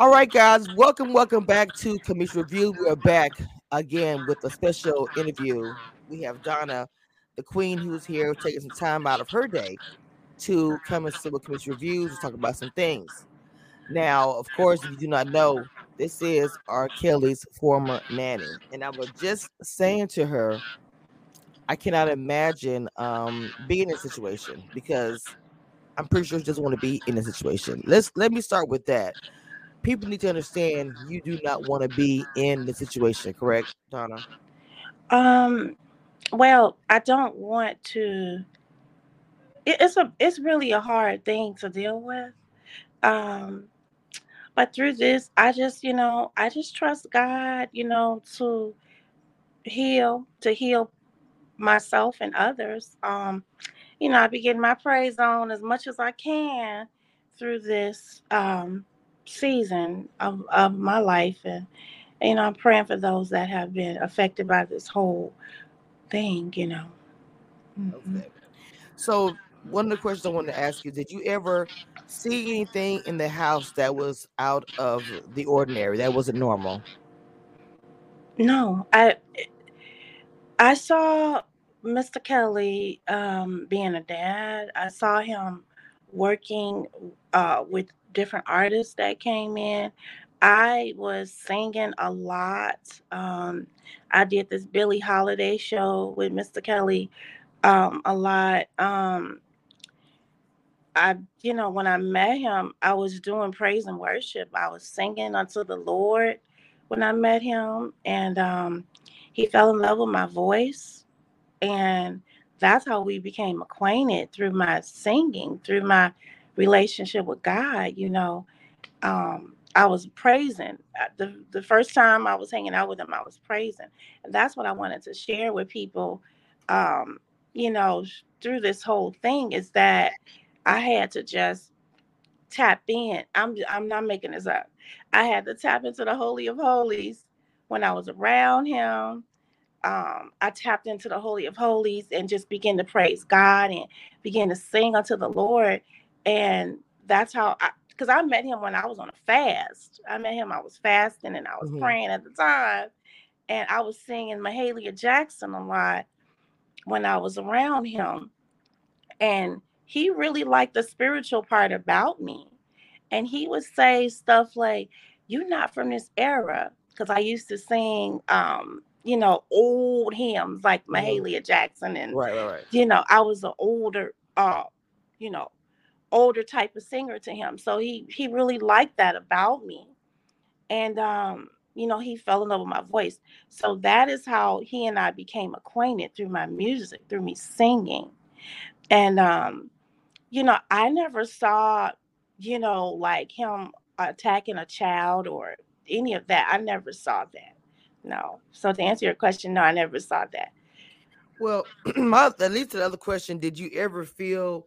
All right, guys, welcome, welcome back to Cameshia Review. We are back again with a special interview. We have Donna, the Queen, who's here taking some time out of her day to come and sit with Cameshia Reviews talk about some things. Now, of course, if you do not know, this is R. Kelly's former nanny, and I was just saying to her, I cannot imagine um, being in a situation because I'm pretty sure she doesn't want to be in a situation. Let's let me start with that. People need to understand you do not want to be in the situation, correct, Donna? Um, well, I don't want to. It, it's a it's really a hard thing to deal with. Um, but through this, I just you know I just trust God, you know, to heal to heal myself and others. Um, you know, I be getting my praise on as much as I can through this um, season of, of my life. And, you know, I'm praying for those that have been affected by this whole thing, you know. Mm-hmm. Okay. So, one of the questions I wanted to ask you did you ever see anything in the house that was out of the ordinary, that wasn't normal? No, I I saw Mr. Kelly um, being a dad. I saw him working uh, with different artists that came in. I was singing a lot. Um, I did this Billie Holiday show with Mr. Kelly um, a lot. Um, I, you know, when I met him, I was doing praise and worship. I was singing unto the Lord when I met him, and um, he fell in love with my voice. And that's how we became acquainted through my singing, through my relationship with God. You know, um, I was praising. Uh, the, the first time I was hanging out with him, I was praising. And that's what I wanted to share with people, um, you know, through this whole thing is that I had to just tap in. I'm I'm not making this up. I had to tap into the Holy of Holies when I was around him um, I tapped into the Holy of Holies and just began to praise God and began to sing unto the Lord. And that's how I, because I met him when I was on a fast. I met him, I was fasting and I was mm-hmm. praying at the time. And I was singing Mahalia Jackson a lot when I was around him. And he really liked the spiritual part about me. And he would say stuff like, You're not from this era. Because I used to sing um, you know, old hymns like mm-hmm. Mahalia Jackson and right, right, right. You know, I was an older, uh, you know, older type of singer to him. So he he really liked that about me. And um, you know, he fell in love with my voice. So that is how he and I became acquainted through my music, through me singing. And um, you know, I never saw, you know, like him attacking a child or any of that. I never saw that no. So to answer your question, no, I never saw that. Well, my at least another question: Did you ever feel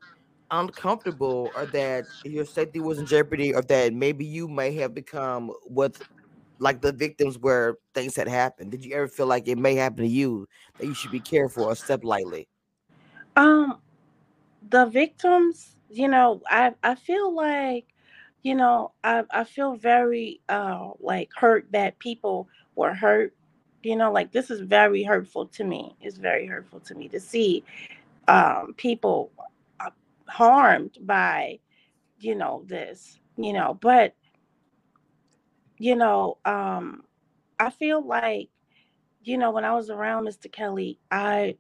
uncomfortable, or that your safety was in jeopardy, or that maybe you may have become what, like the victims where things had happened? Did you ever feel like it may happen to you that you should be careful or step lightly? Um, the victims, you know, I I feel like, you know, I I feel very uh like hurt that people were hurt you know like this is very hurtful to me it's very hurtful to me to see um, people harmed by you know this you know but you know um i feel like you know when i was around mr kelly i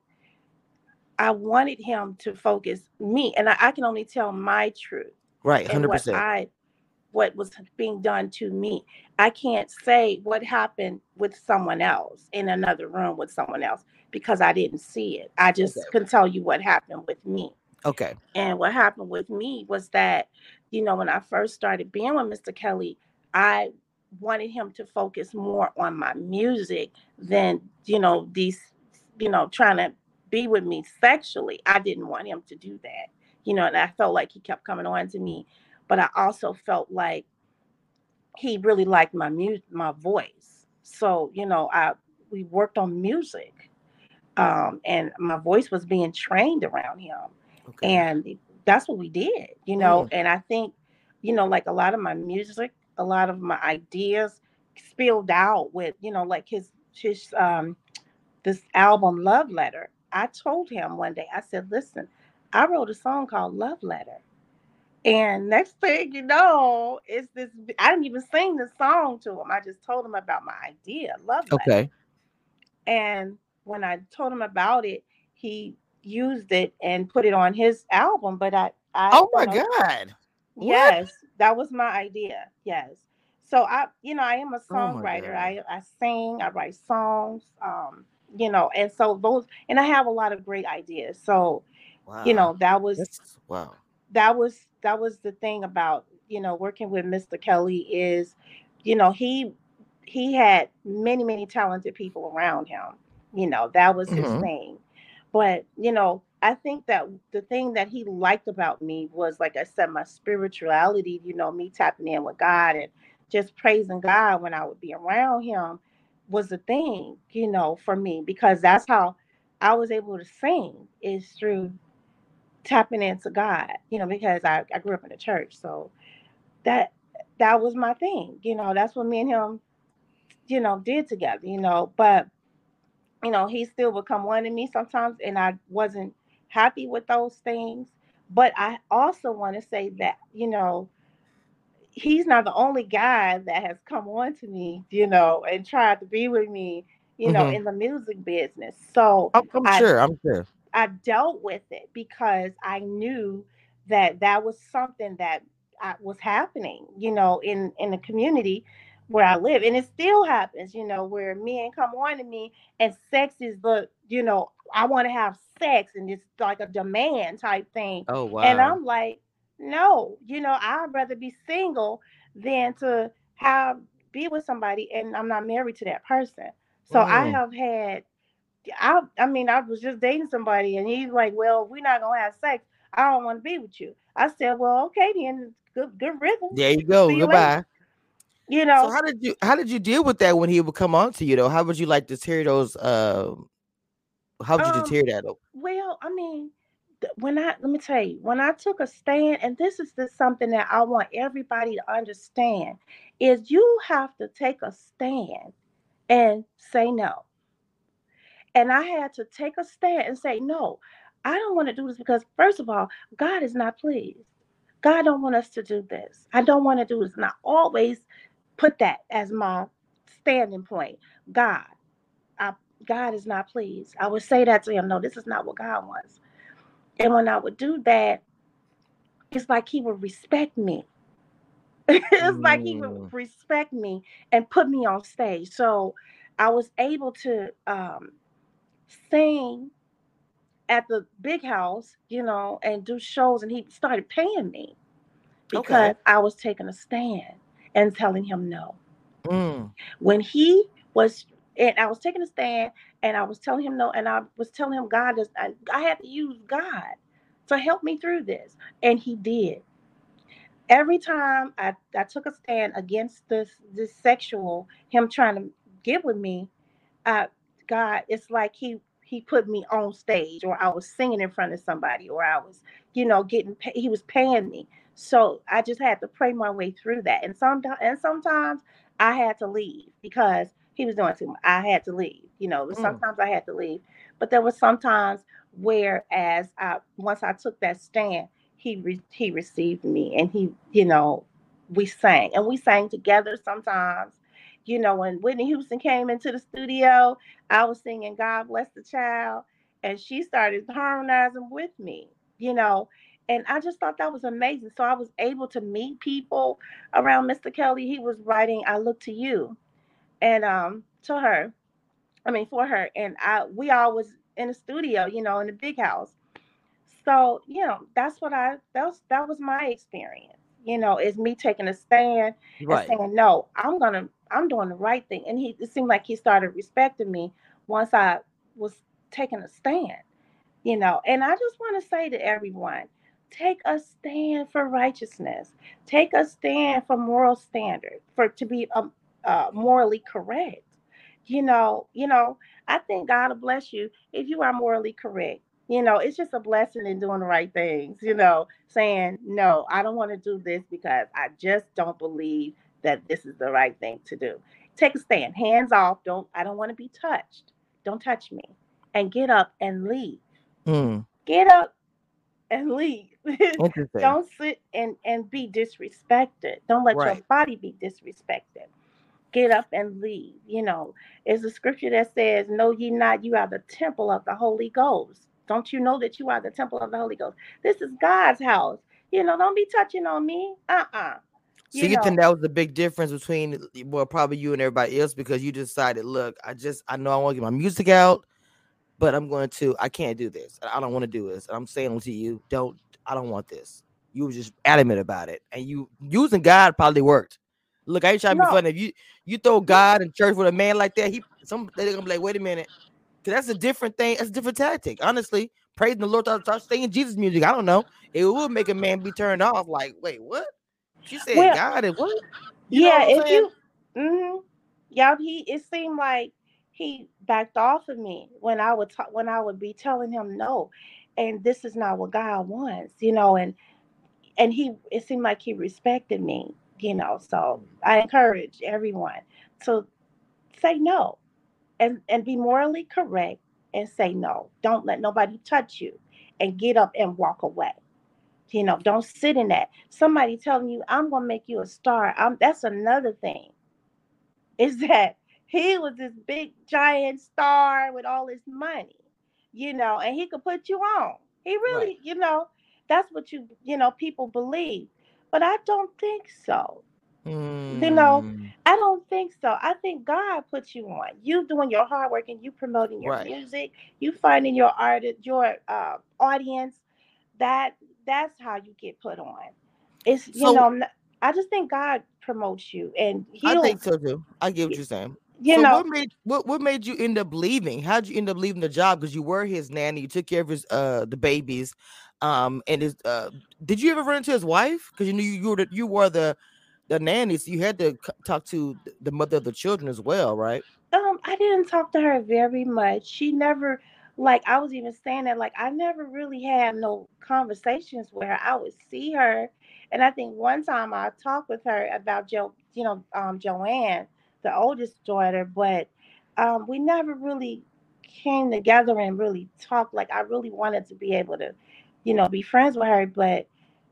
i wanted him to focus me and i, I can only tell my truth right 100% what i what was being done to me. I can't say what happened with someone else in another room with someone else because I didn't see it. I just okay. can tell you what happened with me. Okay. And what happened with me was that, you know, when I first started being with Mr. Kelly, I wanted him to focus more on my music than, you know, these, you know, trying to be with me sexually. I didn't want him to do that, you know, and I felt like he kept coming on to me but I also felt like he really liked my music, my voice. So, you know, I we worked on music. Um, and my voice was being trained around him. Okay. And that's what we did, you know. Mm. And I think, you know, like a lot of my music a lot of my ideas spilled out with, you know, like his his um this album Love Letter. I told him one day, I said, listen, I wrote a song called Love Letter. And next thing you know, it's this I didn't even sing the song to him. I just told him about my idea, Love Letter. Okay. And when I told him about it, he used it and put it on his album. But I, I Oh my know, God. What? Yes, that was my idea. Yes. So I, you know, I am a Oh songwriter. God. I I sing, I write songs, um, you know, and so those and I have a lot of great ideas. So, Wow. you know, that was That's wow. that was that was the thing about, you know, working with Mr. Kelly is, you know, he he had many, many talented people around him. You know, that was his Mhm. thing. But, you know, I think that the thing that he liked about me was, like I said, my spirituality, you know, me tapping in with God and just praising God when I would be around him was a thing, you know, for me, because that's how I was able to sing is through tapping into God, you know, because I, I grew up in the church. So that that was my thing, you know, that's what me and him, you know, did together, you know. But you know, he still would come one to me sometimes, and I wasn't happy with those things. But I also want to say that, you know, he's not the only guy that has come on to me, you know, and tried to be with me, you know, Mhm. in the music business. So I'm, I'm I- sure. I'm sure. I dealt with it because I knew that that was something that I, was happening, you know, in in the community where I live, and it still happens, you know, where men come on to me and sex is the, you know, I want to have sex, and it's like a demand type thing, Oh wow. and I'm like, no, you know, I'd rather be single than to have be with somebody, and I'm not married to that person. So I Mm. have had I I mean, I was just dating somebody and he's like, Well, we're not gonna have sex. I don't want to be with you. I said, Well, okay then good good rhythm. there you go. See Goodbye. You know, So how did you how did you deal with that when he would come on to you though? How would you like to tear those uh how would you Um, deter that? Up? Well, I mean, when I let me tell you, when I took a stand, and this is just something that I want everybody to understand, is you have to take a stand and say no. And I had to take a stand and say, no, I don't want to do this because first of all, God is not pleased. God don't want us to do this. I don't want to do this. And I always put that as my standing point. God, I, God is not pleased. I would say that to him. No, this is not what God wants. And when I would do that, it's like he would respect me. it's like he would Mm. respect me and put me on stage. So I was able to um, sing at the big house, you know, and do shows, and he started paying me because Okay. I was taking a stand and telling him no. Mm. When he was, and I was taking a stand, and I was telling him no, and I was telling him God does. I, I had to use God to help me through this, and He did. Every time I, I took a stand against this this sexual, him trying to get with me, uh, God, it's like he he put me on stage, or I was singing in front of somebody, or I was, you know, getting he was paying me. So I just had to pray my way through that, and sometimes and sometimes I had to leave because he was doing too much. I had to leave, you know. Mm. Sometimes I had to leave, but there was sometimes where, as I once I took that stand, he re, he received me, and he, you know, we sang and we sang together sometimes. You know, when Whitney Houston came into the studio, I was singing God Bless the Child, and she started harmonizing with me, you know. And I just thought that was amazing. So I was able to meet people around Mr. Kelly. He was writing I Look to You and um to her. I mean for her. And I we all was in the studio, you know, in the big house. So, you know, that's what I that was that was my experience. You know, is me taking a stand Right. and saying, no, I'm gonna, I'm doing the right thing. And he, it seemed like he started respecting me once I was taking a stand, you know. And I just want to say to everyone, take a stand for righteousness, take a stand for moral standard, for to be um, uh, morally correct. You know, you know, I think God will bless you if you are morally correct. You know, it's just a blessing in doing the right things, you know, saying, no, I don't want to do this because I just don't believe that this is the right thing to do. Take a stand, hands off. Don't I don't want to be touched. Don't touch me. And get up and leave. Mm, Get up and leave. don't sit and and be disrespected. Don't let your body be disrespected. Get up and leave. You know, there's a scripture that says, "Know ye not you are the temple of the Holy Ghost." Don't you know that you are the temple of the Holy Ghost? This is God's house. You know, don't be touching on me. Uh-uh. So you think that was the big difference between well, probably you and everybody else because you decided, look, I just I know I want to get my music out, but I'm going to I can't do this. I don't want to do this. And I'm saying to you, don't I don't want this. You were just adamant about it, and you using God probably worked. Look, I ain't trying to No. be funny. If you you throw God in church with a man like that, he some they're gonna be like, wait a minute, because that's a different thing. That's a different tactic. Honestly, praising the Lord, start, singing Jesus music. I don't know. It would make a man be turned off. Like, wait, what? She said Well, God and what? You yeah, if saying? you, hmm yeah, he. It seemed like he backed off of me when I would talk, when I would be telling him no, and this is not what God wants, you know, and and he. It seemed like he respected me, you know. So mm. I encourage everyone to say no, and and be morally correct and say no. Don't let nobody touch you, and get up and walk away. You know, don't sit in that. Somebody telling you, I'm gonna make you a star. I'm that's another thing. Is that he was this big giant star with all his money, you know, and he could put you on. He really, Right. you know, that's what you, you know, people believe. But I don't think so. You know, Mm, I don't think so. I think God put you on. You doing your hard work and you promoting your Right. music, you finding your art, your uh, audience. That that's how you get put on. It's you So- know, I just think God promotes you, and I He'll think so too. I get what you're saying. You so know. what made what what made you end up leaving? How'd you end up leaving the job? Because you were his nanny, you took care of his uh the babies, um, and his uh. Did you ever run into his wife? Because you knew you, you were the, you were the the nanny, so you had to c- talk to the mother of the children as well, right? Um, I didn't talk to her very much. She never, like, I was even saying that, like, I never really had no conversations with her. I would see her, and I think one time I talked with her about Joe, you know, um, Joanne, the oldest daughter, but um, we never really came together and really talked. Like, I really wanted to be able to, you know, be friends with her, but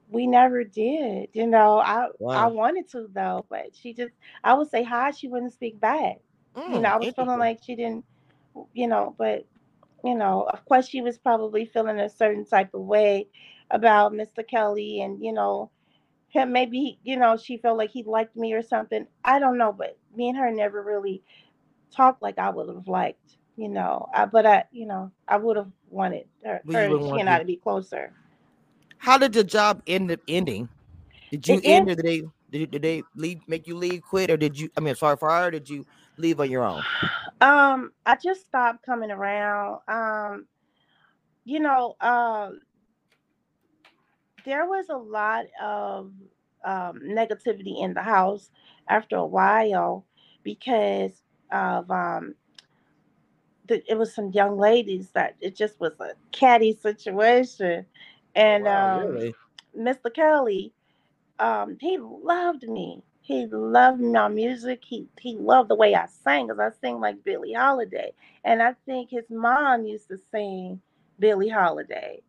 we never did. You know, I I wanted to though, but she just, I would say hi, she wouldn't speak back you Mm, know, I was feeling like she didn't, you know, but you know, of course she was probably feeling a certain type of way about Mr. Kelly and you know, him maybe you know, she felt like he liked me or something. I don't know, but me and her never really talked like I would have liked, you know. I but I, you know, I would have wanted her, her and want she and I to- to be closer. How did the job end up ending? Did you It end, end- or did they did, did they leave make you leave, quit, or did you? I mean, sorry for her. Did you leave on your own? Um, I just stopped coming around. Um, you know, um, there was a lot of um, negativity in the house after a while because of um, the, it was some young ladies that it just was a catty situation, and Wow, um, really? Mr. Kelly, um, he loved me. He loved my music. He he loved the way I sang because I sing like Billie Holiday, and I think his mom used to sing Billie Holiday.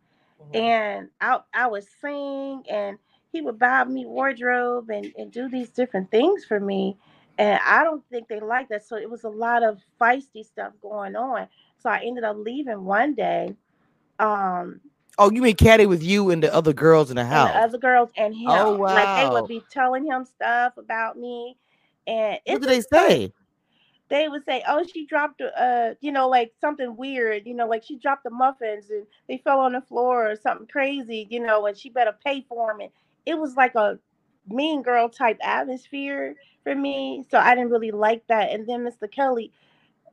And I I would sing and he would buy me wardrobe and, and do these different things for me. And I don't think they liked that. So it was a lot of feisty stuff going on. So I ended up leaving one day. Um Oh, you mean catty with you and the other girls in the house? the other girls and him. Oh, wow. Like they would be telling him stuff about me. And what did they say? They would say, "Oh, she dropped uh, you know, like something weird, you know, like she dropped the muffins and they fell on the floor or something crazy, you know, and she better pay for them." And it was like a mean girl type atmosphere for me, so I didn't really like that. And then Mr. Kelly,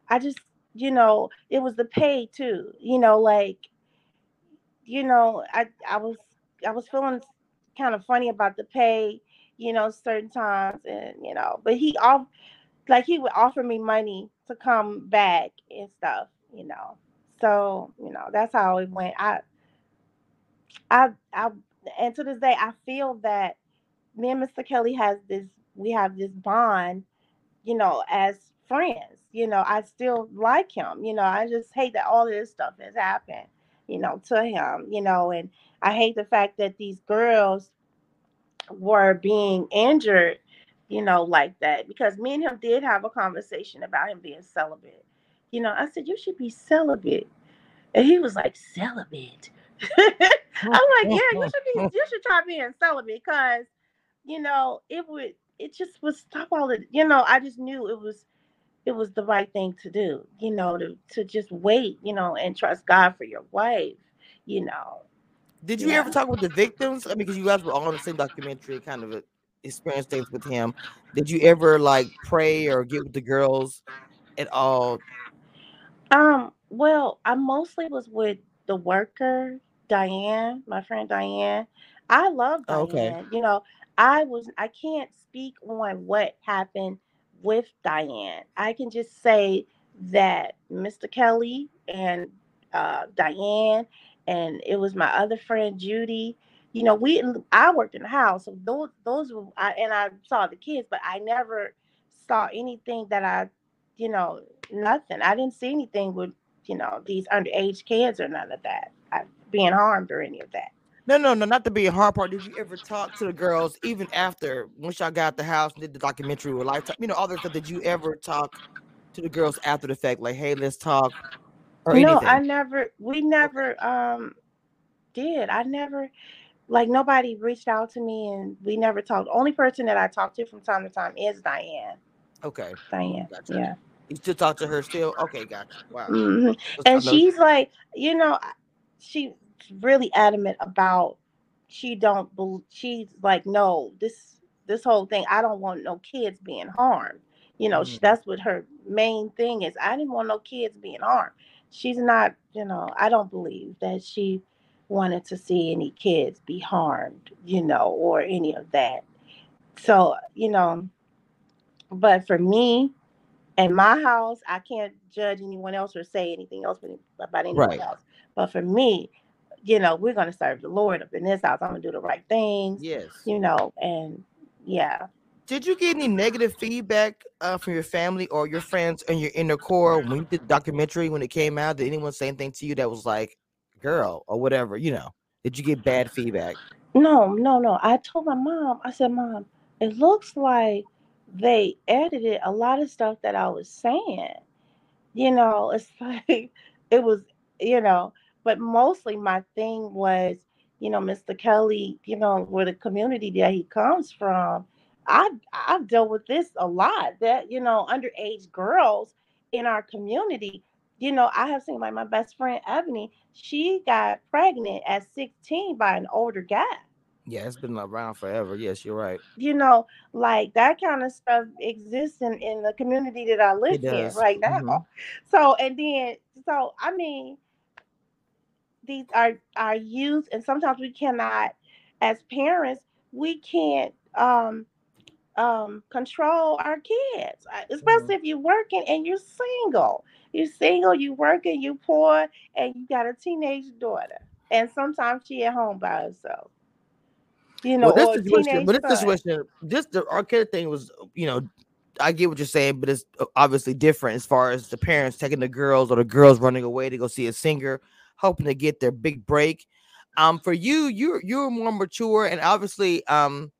I just, you know, it was the pay too, you know, like, you know, I I was I was feeling kind of funny about the pay, you know, certain times, and you know, but he off like he would offer me money to come back and stuff, you know. So, you know, that's how it went. I I I and to this day I feel that me and Mr. Kelly has this we have this bond, you know, as friends. You know, I still like him. You know, I just hate that all of this stuff has happened, you know, to him, you know, and I hate the fact that these girls were being injured, you know, like that. Because me and him did have a conversation about him being celibate. You know, I said, You should be celibate. And he was like, Celibate. I'm like, yeah, you should be you should try being celibate because you know, it would it just would stop all the you know, I just knew it was it was the right thing to do, you know, to to just wait, you know, and trust God for your wife, you know. Did you yeah. ever talk with the victims? I mean, because you guys were all in the same documentary, kind of experience things with him. Did you ever like pray or get with the girls at all? Um, well, I mostly was with the worker, Diane, my friend Diane. I love Diane. Okay. You know, I was I can't speak on what happened with Diane. I can just say that Mr. Kelly and uh, Diane and it was my other friend Judy. You know, we I worked in the house, so those those were I, and I saw the kids, but I never saw anything that I, you know, nothing. I didn't see anything with you know these underage kids or none of that I, being harmed or any of that. No, no, no, not to be a hard part. Did you ever talk to the girls even after once y'all got the house and did the documentary with Lifetime? You know, all that stuff. Did you ever talk to the girls after the fact, like, hey, let's talk? Or no, anything? I never. We never um did. I never like nobody reached out to me and we never talked. Only person that I talked to from time to time is Diane. Okay. Diane. Gotcha. Yeah. You still talk to her still? Okay, gotcha. Wow. Mm-hmm. And she's like, you know, she's really adamant about she don't believe she's like, no, this this whole thing, I don't want no kids being harmed. You know, mm-hmm. she, that's what her main thing is. I didn't want no kids being harmed. She's not, you know, I don't believe that she wanted to see any kids be harmed, you know, or any of that. So, you know, but for me and my house, I can't judge anyone else or say anything else about anyone right. else. But for me, you know, we're going to serve the Lord up in this house. I'm going to do the right things. Yes. You know, and yeah. Did you get any negative feedback uh, from your family or your friends and your inner core when you did the documentary when it came out? Did anyone say anything to you that was like, girl, or whatever? You know, did you get bad feedback? No, no, no. I told my mom, I said, Mom, it looks like they edited a lot of stuff that I was saying. You know, it's like it was, you know, but mostly my thing was, you know, Mr. Kelly, you know, where the community that he comes from I've I've dealt with this a lot. That you know, underage girls in our community. You know, I have seen like my best friend Ebony. She got pregnant at 16 by an older guy. Yeah, it's been around forever. Yes, you're right. You know, like that kind of stuff exists in, in the community that I live in right now. Mm-hmm. So, and then, so I mean, these are our youth, and sometimes we cannot, as parents, we can't um um, control our kids, especially mm-hmm. if you're working and you're single. You're single, you working, you poor, and you got a teenage daughter, and sometimes she at home by herself. You know, well, this situation, but this situation, this the arcade thing was, you know, I get what you're saying, but it's uh, obviously different as far as the parents taking the girls or the girls running away to go see a singer, hoping to get their big break. Um, for you, you're you're more mature, and obviously, um,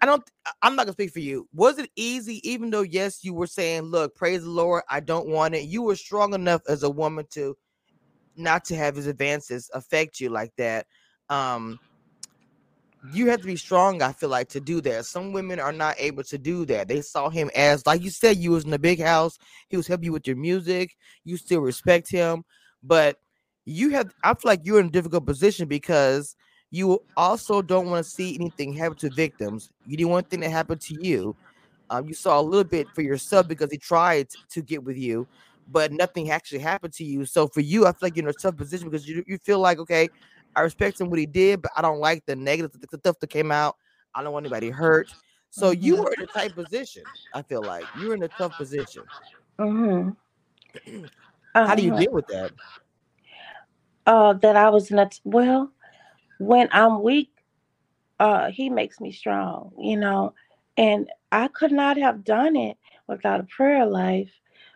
I don't I'm not gonna speak for you. Was it easy, even though yes, you were saying, look, praise the Lord, I don't want it. You were strong enough as a woman to not to have his advances affect you like that. Um you have to be strong, I feel like, to do that. Some women are not able to do that. They saw him as, like you said, you was in the big house, he was helping you with your music, you still respect him, but you have I feel like you're in a difficult position because you also don't want to see anything happen to victims. You didn't want anything to happen to you. Um, you saw a little bit for yourself because he tried to get with you, but nothing actually happened to you. So for you, I feel like you're in a tough position because you, you feel like, okay, I respect him what he did, but I don't like the negative the stuff that came out. I don't want anybody hurt. So mm-hmm. you were in a tight position. I feel like you're in a tough position. Mm-hmm. How do you uh-huh. deal with that? Uh, that I was not well when I'm weak, uh, he makes me strong, you know. And I could not have done it without a prayer life,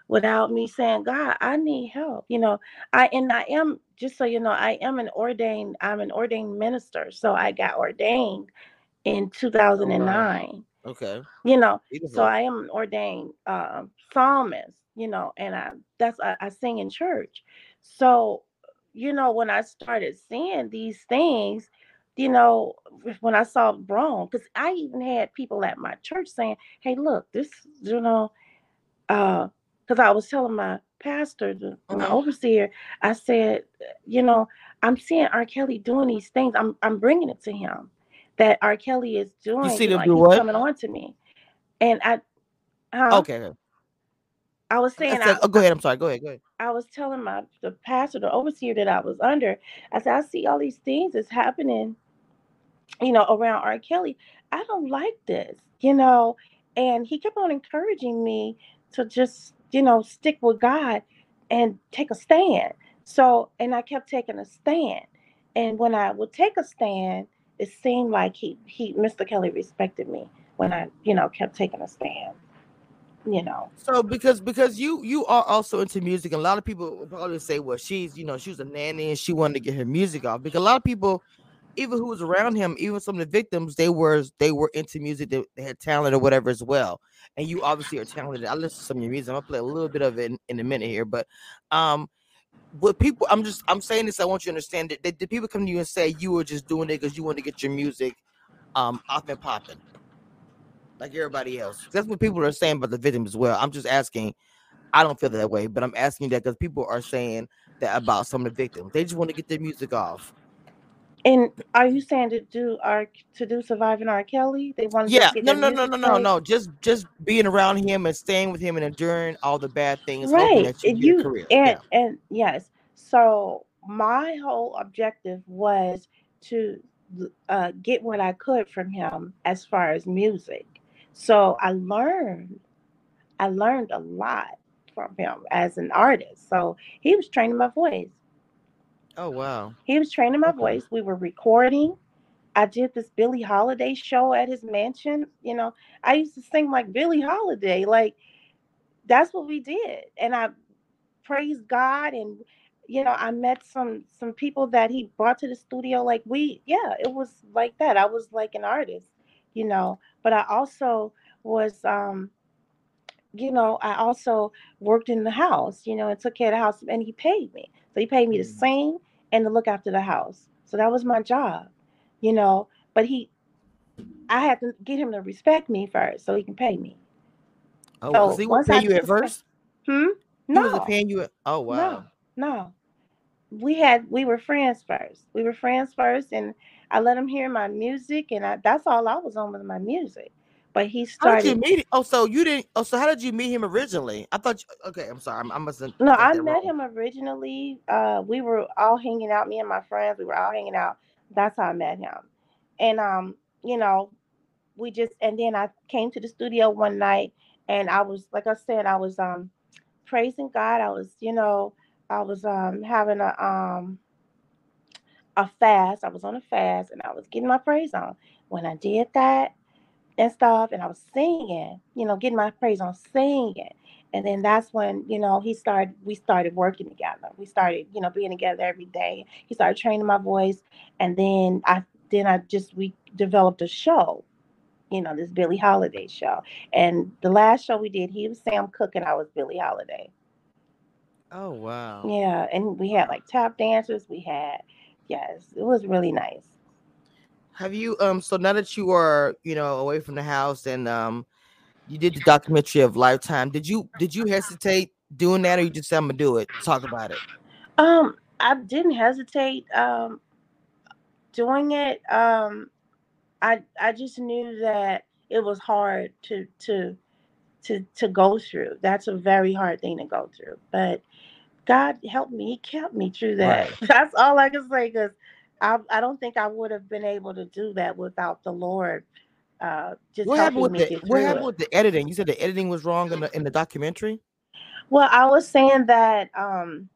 without me saying, God, I need help. You know, I and I am just so you know, I am an ordained, I'm an ordained minister. So I got ordained in 2009. Okay. You know, Beautiful. so I am an ordained uh, psalmist, you know, and I that's I, I sing in church. So, you know, when I started seeing these things, you know, when I saw wrong, because I even had people at my church saying, "Hey, look, this, you know," because I was telling my pastor, the, my Mhm. overseer, I said, you know, I'm seeing R. Kelly doing these things. I'm I'm bringing it to him that R. Kelly is doing. see you know, them like do he's what? coming on to me, and I, huh? Okay. I was saying, like- I, oh, go ahead. I'm sorry. Go ahead. Go ahead. I was telling my the pastor, the overseer that I was under, I said, I see all these things that's happening, you know, around R. Kelly. I don't like this, you know. And he kept on encouraging me to just, you know, stick with God and take a stand. So, and I kept taking a stand. And when I would take a stand, it seemed like he he Mr. Kelly respected me when I, you know, kept taking a stand. You know. So because because you you are also into music, and a lot of people probably say, well, she's you know she was a nanny and she wanted to get her music off. Because a lot of people, even who was around him, even some of the victims, they were they were into music, they, they had talent or whatever as well. And you obviously are talented. I listen to some of your music. I'm gonna play a little bit of it in, in a minute here, but um. What people, I'm just, I'm saying this. I want you to understand that, that the people come to you and say you were just doing it because you want to get your music, um, off and popping, like everybody else. That's what people are saying about the victims as well. I'm just asking, I don't feel that way, but I'm asking that because people are saying that about some of the victims. They just want to get their music off. And are you saying to do R to do surviving R. Kelly? They want to Yeah, no, no, no, no, no, no. Just just being around him and staying with him and enduring all the bad things, Right. you And you career. and Yeah. and yes. So my whole objective was to uh, get what I could from him as far as music. So I learned, I learned a lot from him as an artist. So he was training my voice. Oh wow. He was training my Okay. voice. We were recording. I did this Billie Holiday show at his mansion. You know, I used to sing like Billie Holiday. Like that's what we did. And I praised God and you know, I met some some people that he brought to the studio. Like we, yeah, it was like that. I was like an artist, you know, but I also was um you know, I also worked in the house, you know, and took care of the house, and he paid me. So he paid me to Mhm. sing and to look after the house. So that was my job, you know. But he, I had to get him to respect me first, so he can pay me. Oh, So was he was paying you at first? Hmm. He No, was paying you. At, oh wow. no, no. We had we were friends first. We were friends first, and I let him hear my music, and I, that's all I was on with my music. But he started. How did you meet? him? Oh, so you didn't. Oh, so how did you meet him originally? I thought. You, okay, I'm sorry. I'm- I must. No, I met wrong. him originally. Uh, we were all hanging out. Me and my friends, we were all hanging out. That's how I met him. And um, you know, we just and then I came to the studio one night, and I was like I said, I was um praising God. I was, you know, I was um having a um a fast. I was on a fast, and I was getting my praise on. When I did that and stuff, and I was singing, you know, getting my praise on singing. And then that's when, you know, he started, we started working together. We started, you know, being together every day. He started training my voice. And then I, then I just, we developed a show, you know, this Billie Holiday show. And the last show we did, he was Sam Cooke and I was Billie Holiday. Oh wow. Yeah. And we had like tap dancers. We had, yes, it was really nice. Have you um so now that you are, you know, away from the house and um you did the documentary of Lifetime, did you did you hesitate doing that or you just said I'm gonna do it? Talk about it. Um, I didn't hesitate um doing it. Um I I just knew that it was hard to to to to go through. That's a very hard thing to go through. But God helped me. He kept me through that. That's all I can say because I I don't think I would have been able to do that without the Lord uh just What happened with the what happened it. with the editing? You said the editing was wrong in the in the documentary? Well, I was saying that um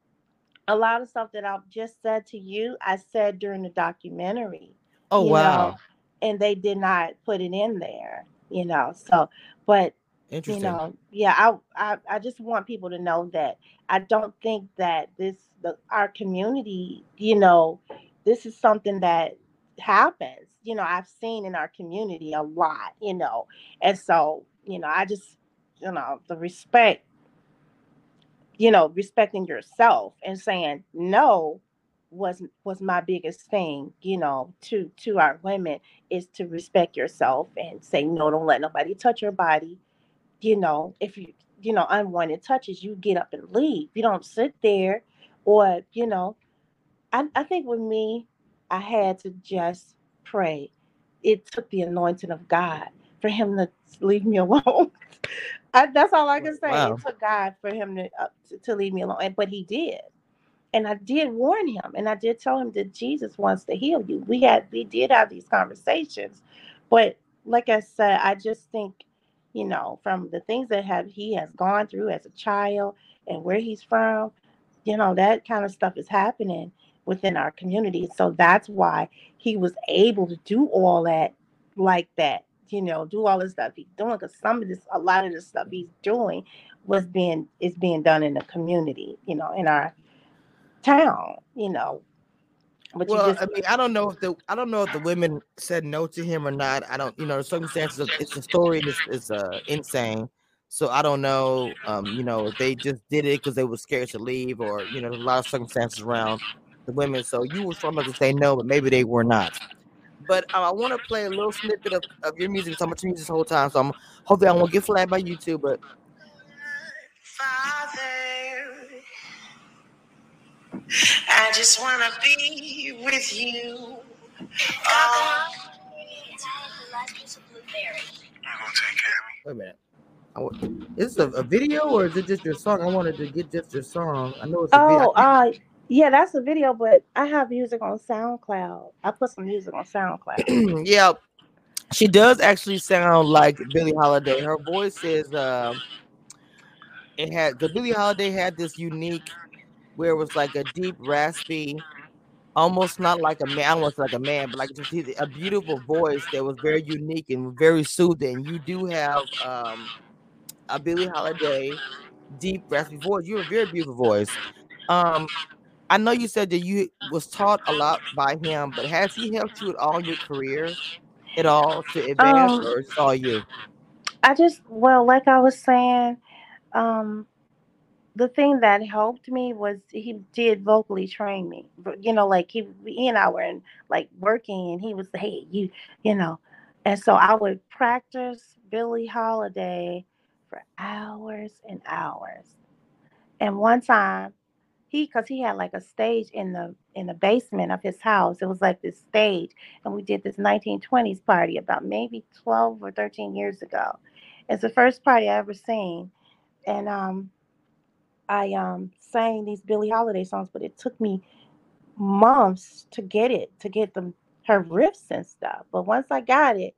a lot of stuff that I've just said to you, I said during the documentary. Oh wow. know, and they did not put it in there. you know. So, but you know, yeah, I, I I just want people to know that I don't think that this the our community, you know, this is something that happens. You know, I've seen in our community a lot, you know. And so, you know, I just, you know, the respect, you know, respecting yourself and saying no was was my biggest thing, you know, to to our women is to respect yourself and say no, don't let nobody touch your body. You know, if you you know unwanted touches, you get up and leave. You don't sit there or, you know, I, I think with me, I had to just pray. It took the anointing of God for him to leave me alone. I, that's all I can say. Wow. It took God for him to, uh, to to leave me alone, and but he did. And I did warn him, and I did tell him that Jesus wants to heal you. We had we did have these conversations, but like I said, I just think, you know, from the things that have he has gone through as a child and where he's from, you know, that kind of stuff is happening within our community. So that's why he was able to do all that like that, you know, do all this stuff he's doing. Because some of this, a lot of the stuff he's doing was being is being done in the community, you know, in our town, you know. But Well, you just I mean, I don't know if the I don't know if the women said no to him or not. I don't, you know, the circumstances. Of, it's a story. Is is uh, insane. So I don't know, um, you know, if they just did it because they were scared to leave, or you know, there's a lot of circumstances around the women. So you were strong enough to say no, but maybe they were not. But uh, I want to play a little snippet of, of your music. So I'm gonna music this whole time. So I'm hopefully I won't get flagged by YouTube. But Father, I just want to be with you. Oh, wait a minute. I wa- is this a, a video or is it just your song? I wanted to get just your song. I know it's a video. Oh, uh yeah, that's a video, but I have music on SoundCloud. I put some music on SoundCloud. yeah, she does actually sound like Billie Holiday. Her voice is um it had the Billie Holiday had this unique where it was like a deep raspy almost not like a man almost like a man but like just a beautiful voice that was very unique and very soothing. You do have um a Billie Holiday deep raspy voice. You have a very beautiful voice. Um I know you said that you was taught a lot by him but has he helped you at all your career at all to advance Um, or all you? I just well, like I was saying, um, the thing that helped me was he did vocally train me. You know, like he, he and I were in like working, and he was hey you, you know, and so I would practice Billie Holiday for hours and hours. And one time, he because he had like a stage in the in the basement of his house. It was like this stage, and we did this 1920s party about maybe 12 or 13 years ago. It's the first party I ever seen, and um, I um sang these Billie Holiday songs, but it took me months to get it, to get them her riffs and stuff. But once I got it,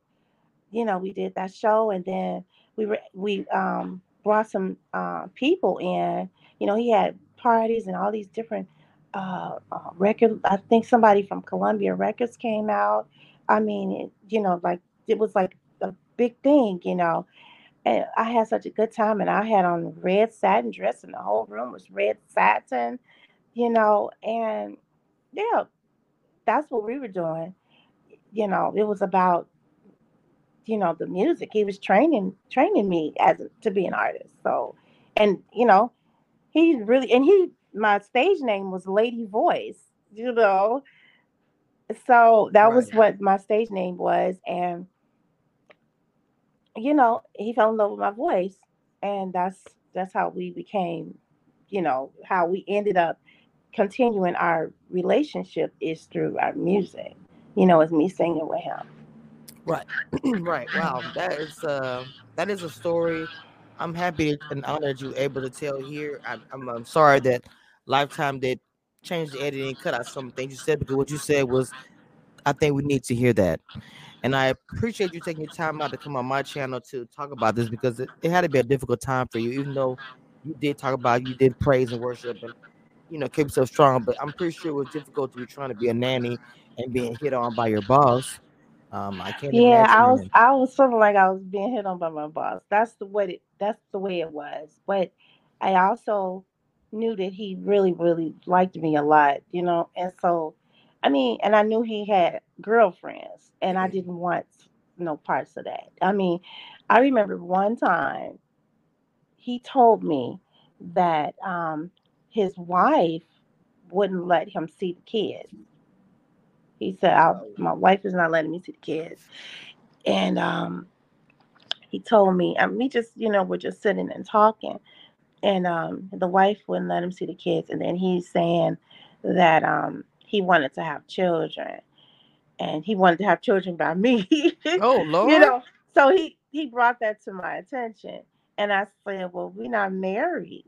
you know, we did that show, and then we were we um brought some uh, people in. You know, he had parties and all these different uh, uh record. I think somebody from Columbia Records came out. I mean, it, you know, like it was like a big thing, you know. And I had such a good time, and I had on red satin dress, and the whole room was red satin, you know. And yeah, that's what we were doing. You know, it was about you know the music. He was training training me as to be an artist. So, and you know, he really and he my stage name was Lady Voice. You know, so that was what my stage name was, and you know, he fell in love with my voice, and that's that's how we became. You know, how we ended up continuing our relationship is through our music. You know, it's me singing with him. Right, right. Wow, that is uh, that is a story. I'm happy and honored you able to tell here. I, I'm, I'm sorry that Lifetime did change the editing, cut out some things you said because what you said was, I think we need to hear that. And I appreciate you taking your time out to come on my channel to talk about this because it, it had to be a difficult time for you, even though you did talk about you did praise and worship and you know keep yourself strong. But I'm pretty sure it was difficult to be trying to be a nanny and being hit on by your boss Um, I can't. Yeah, I was him. I was feeling like I was being hit on by my boss. That's the way it that's the way it was. But I also knew that he really, really liked me a lot, you know, and so I mean, and I knew he had girlfriends and I didn't want no parts of that. I mean, I remember one time he told me that um his wife wouldn't let him see the kids. He said, Oh. "My wife is not letting me see the kids," and um, he told me, and we just, you know, we're just sitting and talking, and um, the wife wouldn't let him see the kids, and then he's saying that um, he wanted to have children, and he wanted to have children by me. Oh Lord. you know, so he he brought that to my attention, and I said, "Well, we're not married,"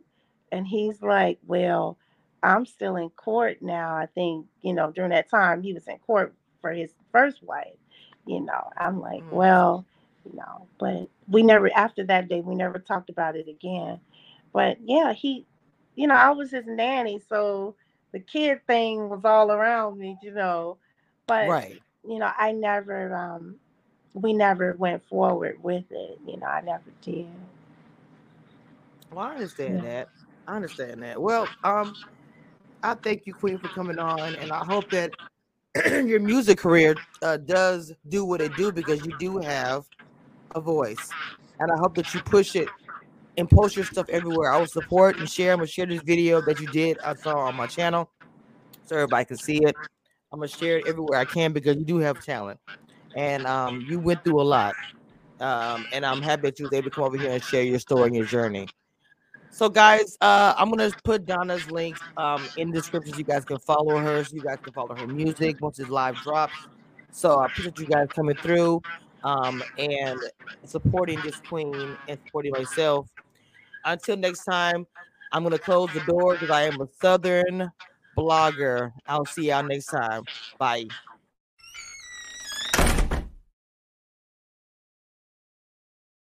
and he's like, "Well." I'm still in court now. I think, you know, during that time he was in court for his first wife. You know, I'm like, Mm. well, you know, but we never, after that day, we never talked about it again. But yeah, he, you know, I was his nanny. So the kid thing was all around me, you know, but, right. you know, I never, um, we never went forward with it. You know, I never did. Well, I understand Yeah. that. I understand that. Well, um, I thank you, Queen, for coming on, and I hope that your music career uh, does do what it do because you do have a voice, and I hope that you push it and post your stuff everywhere. I will support and share. I'm gonna share this video that you did I saw on my channel, so everybody can see it. I'm gonna share it everywhere I can because you do have talent, and um, you went through a lot, um, and I'm happy that you was able to come over here and share your story and your journey. So, guys, uh, I'm gonna put Donna's links um, in the description so you guys can follow her, so you guys can follow her music once it live drops. So I appreciate you guys coming through um, and supporting this queen and supporting myself. Until next time, I'm gonna close the door because I am a Southern blogger. I'll see y'all next time. Bye.